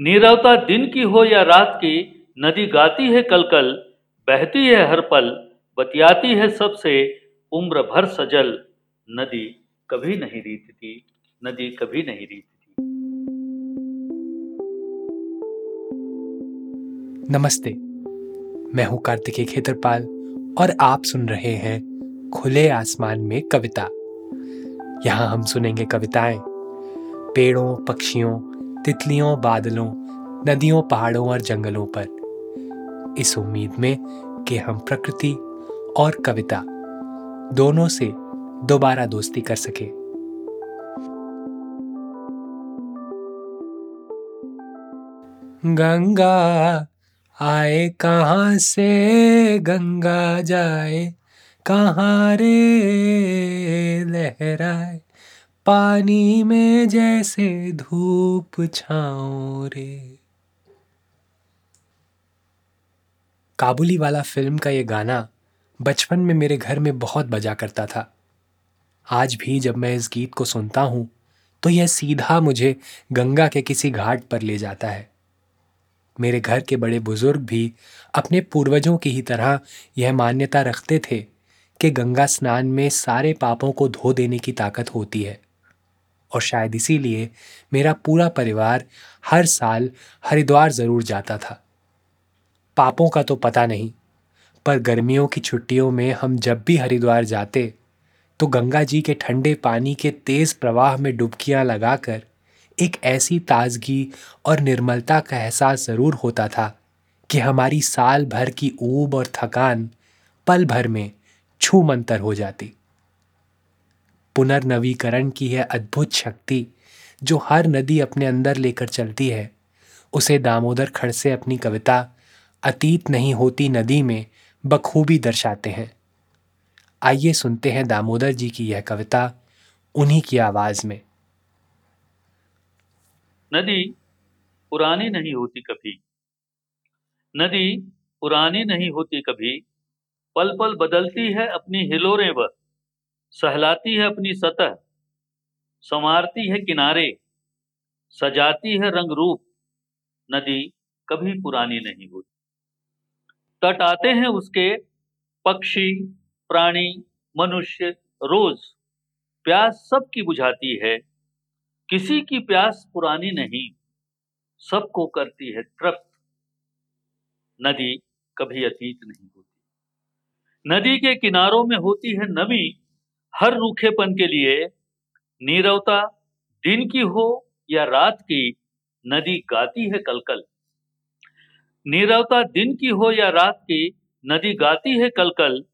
नीरवता दिन की हो या रात की, नदी गाती है कलकल कल बहती है हर पल, बतियाती है सबसे, उम्र भर सजल। नदी कभी नहीं रीतती, नदी कभी नहीं रीतती। नमस्ते, मैं हूँ कार्तिकेय खेतरपाल और आप सुन रहे हैं खुले आसमान में कविता। यहाँ हम सुनेंगे कविताएँ। पेड़ों, पक्षियों तितलियों बादलों, नदियों, पहाड़ों और जंगलों पर। इस उम्मीद में कि हम प्रकृति और कविता दोनों से दोबारा दोस्ती कर सके। गंगा आए कहाँ से? गंगा जाए कहाँ रे? लहराए। पानी में जैसे धूप छाओ रे। काबुली वाला फ़िल्म का ये गाना बचपन में मेरे घर में बहुत बजा करता था। आज भी जब मैं इस गीत को सुनता हूँ तो यह सीधा मुझे गंगा के किसी घाट पर ले जाता है। मेरे घर के बड़े बुज़ुर्ग भी अपने पूर्वजों की ही तरह यह मान्यता रखते थे कि गंगा स्नान में सारे पापों को धो देने की ताकत होती है। और शायद इसीलिए मेरा पूरा परिवार हर साल हरिद्वार ज़रूर जाता था। पापों का तो पता नहीं, पर गर्मियों की छुट्टियों में हम जब भी हरिद्वार जाते तो गंगा जी के ठंडे पानी के तेज प्रवाह में डुबकियाँ लगाकर एक ऐसी ताजगी और निर्मलता का एहसास ज़रूर होता था कि हमारी साल भर की ऊब और थकान पल भर में छू मंतर हो जाती। पुनर्नवीकरण की यह अद्भुत शक्ति, जो हर नदी अपने अंदर लेकर चलती है। उसे दामोदर खड़से अपनी कविता, अतीत नहीं होती नदी में बखूबी दर्शाते हैं। आइए सुनते हैं दामोदर जी की यह कविता, उन्हीं की आवाज़ में नदी पुरानी नहीं होती कभी। नदी पुरानी नहीं होती कभी। पल पल बदलती है अपनी हिलोरें वह सहलाती है अपनी सतह, संवारती है किनारे, सजाती है रंग रूप। नदी कभी पुरानी नहीं होती। तट आते हैं उसके पक्षी, प्राणी, मनुष्य, रोज। प्यास सबकी बुझाती है, किसी की प्यास पुरानी नहीं, सबको करती है तृप्त। नदी कभी अतीत नहीं होती। नदी के किनारों में होती है नमी हर रूखेपन के लिए नीरवता दिन की हो या रात की, नदी गाती है कलकल। नीरवता दिन की हो या रात की, नदी गाती है कलकल,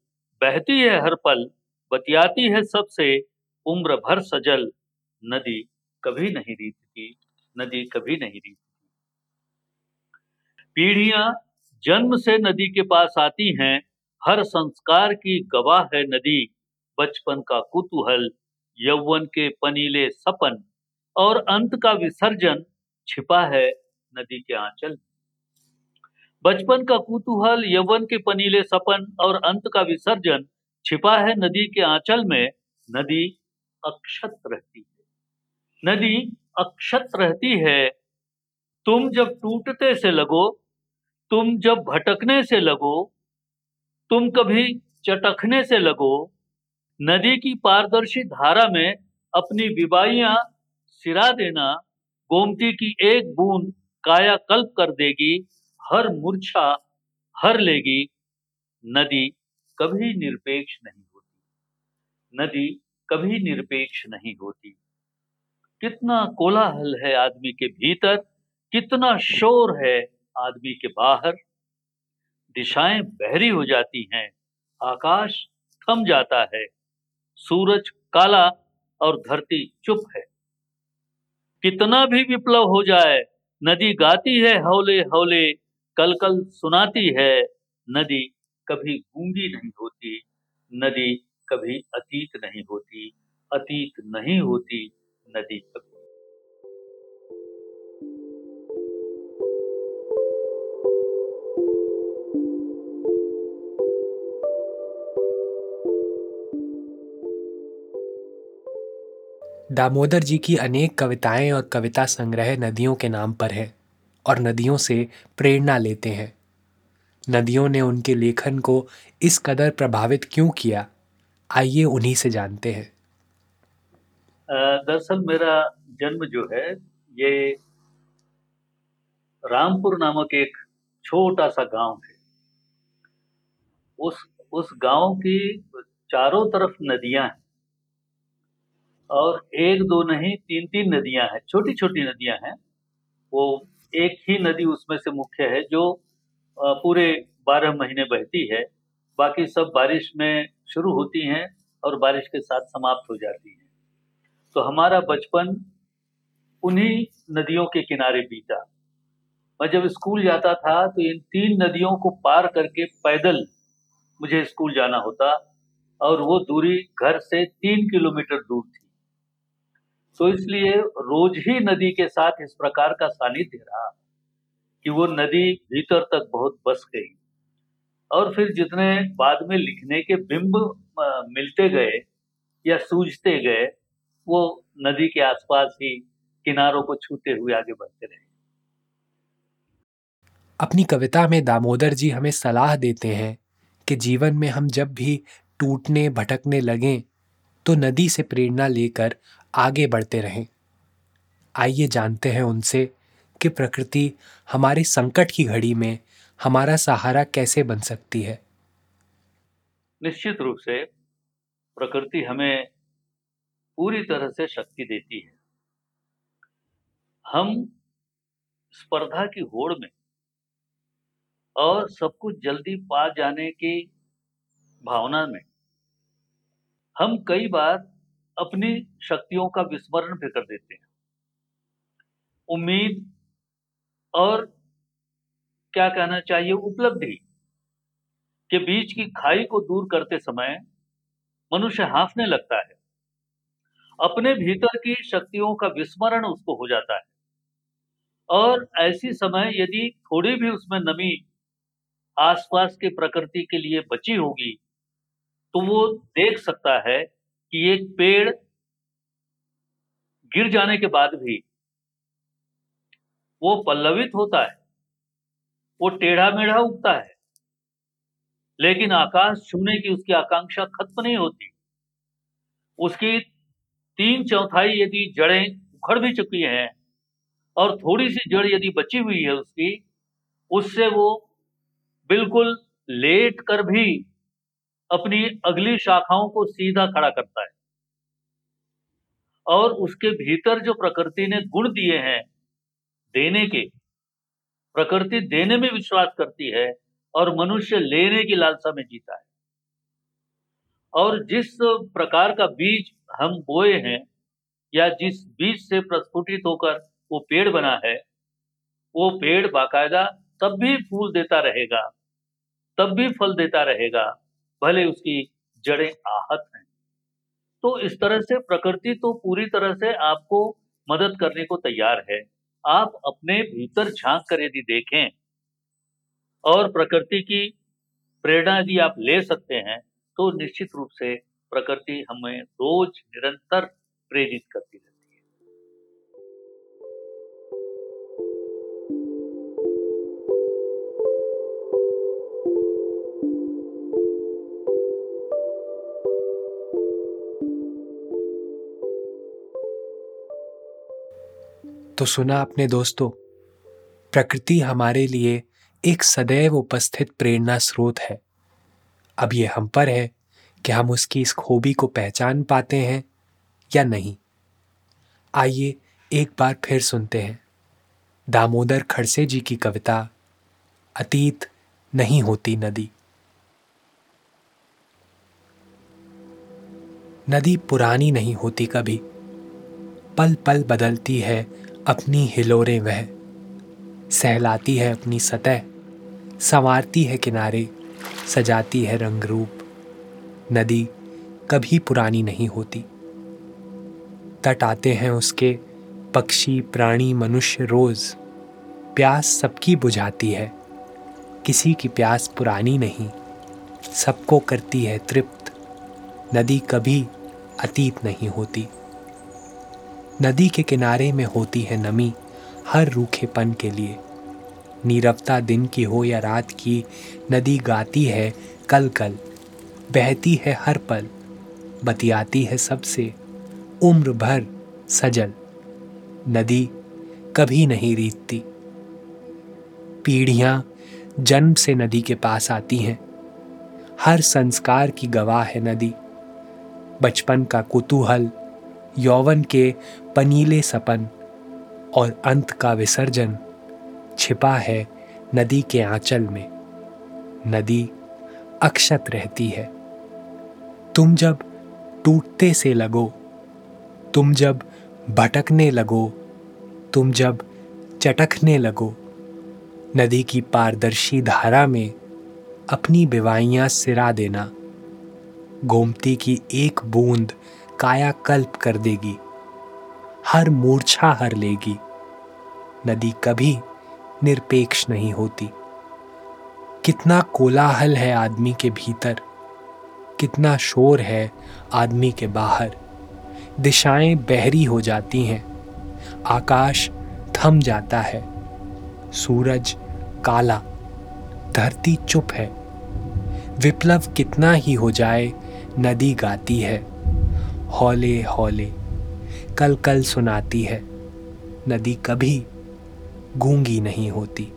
बहती है हर पल, बतियाती है सबसे, उम्र भर सजल, नदी कभी नहीं रीतती, नदी कभी नहीं रीतती। पीढ़ियाँ जन्म से नदी के पास आती हैं, हर संस्कार की गवाह है नदी बचपन का कुतूहल, यौवन के पनीले सपन और अंत का विसर्जन छिपा है नदी के आंचल बचपन का कुतूहल, यवन के पनीले सपन और अंत का विसर्जन छिपा है नदी के आंचल में। नदी अक्षत रहती है। नदी अक्षत रहती है। तुम जब टूटते से लगो, तुम जब भटकने से लगो, तुम कभी चटकने से लगो नदी की पारदर्शी धारा में अपनी विवाहियाँ सिरा देना, गोमती की एक बूंद काया कल्प कर देगी, हर मूर्छा हर लेगी। नदी कभी निरपेक्ष नहीं होती। नदी कभी निरपेक्ष नहीं होती। कितना कोलाहल है आदमी के भीतर, कितना शोर है आदमी के बाहर। दिशाएँ बहरी हो जाती हैं, आकाश थम जाता है। सूरज काला और धरती चुप है। कितना भी विप्लव हो जाए, नदी गाती है हौले हौले कल कल सुनाती है, नदी कभी गूँगी नहीं होती, नदी कभी अतीत नहीं होती, अतीत नहीं होती, नदी कभी दामोदर जी की अनेक कविताएँ और कविता संग्रह नदियों के नाम पर है और नदियों से प्रेरणा लेते हैं। नदियों ने उनके लेखन को इस कदर प्रभावित क्यों किया? आइए उन्हीं से जानते हैं। दरअसल मेरा जन्म जो है, ये रामपुर नामक एक छोटा सा गाँव है। उस उस गाँव की चारों तरफ़ नदियाँ हैं। और एक दो नहीं तीन तीन नदियाँ हैं छोटी छोटी नदियाँ हैं। वो एक ही नदी उसमें से मुख्य है, जो पूरे बारह महीने बहती है। बाकी सब बारिश में शुरू होती हैं और बारिश के साथ समाप्त हो जाती हैं। तो हमारा बचपन उन्हीं नदियों के किनारे बीता। मैं जब स्कूल जाता था तो इन तीन नदियों को पार करके पैदल मुझे स्कूल जाना होता और वो दूरी घर से तीन किलोमीटर दूर थी। तो इसलिए रोज ही नदी के साथ इस प्रकार का सानिध्य रहा कि वो नदी भीतर तक बहुत बस गई। और फिर जितने बाद में लिखने के बिंब मिलते गए या सूझते गए, वो नदी के आसपास ही किनारों को छूते हुए आगे बढ़ते रहे। अपनी कविता में दामोदर जी हमें सलाह देते हैं कि जीवन में हम जब भी टूटने, भटकने लगें तो नदी से प्रेरणा लेकर आगे बढ़ते रहें। आइए जानते हैं उनसे कि प्रकृति हमारे संकट की घड़ी में हमारा सहारा कैसे बन सकती है। निश्चित रूप से प्रकृति हमें पूरी तरह से शक्ति देती है। हम स्पर्धा की होड़ में और सब कुछ जल्दी पा जाने की भावना में हम कई बार अपनी शक्तियों का विस्मरण भी कर देते हैं। उम्मीद और क्या कहना चाहिए? उपलब्धि के बीच की खाई को दूर करते समय मनुष्य हाफने लगता है। अपने भीतर की शक्तियों का विस्मरण उसको हो जाता है। और ऐसी समय यदि थोड़ी भी उसमें नमी आसपास के प्रकृति के लिए बची होगी तो वो देख सकता है कि एक पेड़ गिर जाने के बाद भी वो पल्लवित होता है, वो टेढ़ा मेढ़ा उगता है, लेकिन आकाश छूने की उसकी आकांक्षा खत्म नहीं होती। उसकी तीन चौथाई यदि जड़ें उखड़ भी चुकी हैं और थोड़ी सी जड़ यदि बची हुई है उसकी, उससे वो बिल्कुल लेट कर भी अपनी अगली शाखाओं को सीधा खड़ा करता है। और उसके भीतर जो प्रकृति ने गुण दिए हैं देने के, प्रकृति देने में विश्वास करती है और मनुष्य लेने की लालसा में जीता है। और जिस प्रकार का बीज हम बोए हैं या जिस बीज से प्रस्फुटित होकर वो पेड़ बना है, वो पेड़ बाकायदा तब भी फूल देता रहेगा, तब भी फल देता रहेगा। भले उसकी जड़ें आहत हैं। तो इस तरह से प्रकृति तो पूरी तरह से आपको मदद करने को तैयार है। आप अपने भीतर झाँक कर यदि देखें और प्रकृति की प्रेरणा यदि आप ले सकते हैं तो निश्चित रूप से प्रकृति हमें रोज निरंतर प्रेरित करती है। तो सुना अपने दोस्तों, प्रकृति हमारे लिए एक सदैव उपस्थित प्रेरणा स्रोत है। अब ये हम पर है कि हम उसकी इस खूबी को पहचान पाते हैं या नहीं। आइए एक बार फिर सुनते हैं। दामोदर खड़से जी की कविता, अतीत नहीं होती नदी। नदी पुरानी नहीं होती कभी। पल पल बदलती है अपनी हिलोरें वह सहलाती है अपनी सतह। संवारती है किनारे। सजाती है रंग रूप नदी कभी पुरानी नहीं होती। तट आते हैं उसके पक्षी, प्राणी, मनुष्य, रोज। प्यास सबकी बुझाती है। किसी की प्यास पुरानी नहीं। सबको करती है तृप्त। नदी कभी अतीत नहीं होती। नदी के किनारे में होती है नमी, हर रूखेपन के लिए। नीरवता दिन की हो या रात की नदी गाती है कल कल बहती है हर पल, बतियाती है सबसे, उम्र भर सजल। नदी कभी नहीं रीतती। पीढ़ियाँ जन्म से नदी के पास आती हैं। हर संस्कार की गवाह है नदी। बचपन का कुतूहल यौवन के पनीले सपन और अंत का विसर्जन छिपा है नदी के आंचल में। नदी अक्षत रहती है। तुम जब टूटते से लगो, तुम जब भटकने लगो, तुम जब चटकने लगो, नदी की पारदर्शी धारा में अपनी बेवाइयाँ सिरा देना, गोमती की एक बूंद कायाकल्प कर देगी। हर मूर्छा हर लेगी। नदी कभी निरपेक्ष नहीं होती। कितना कोलाहल है आदमी के भीतर। कितना शोर है आदमी के बाहर। दिशाएँ बहरी हो जाती हैं। आकाश थम जाता है। सूरज काला। धरती चुप है। विप्लव कितना ही हो जाए, नदी गाती है। हौले हौले, कल कल सुनाती है। नदी कभी गूँगी नहीं होती।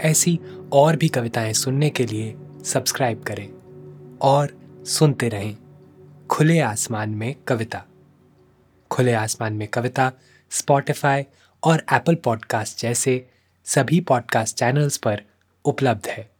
ऐसी और भी कविताएँ सुनने के लिए सब्सक्राइब करें और सुनते रहें खुले आसमान में कविता। खुले आसमान में कविता स्पॉटिफाई और एप्पल पॉडकास्ट जैसे सभी पॉडकास्ट चैनल्स पर उपलब्ध है।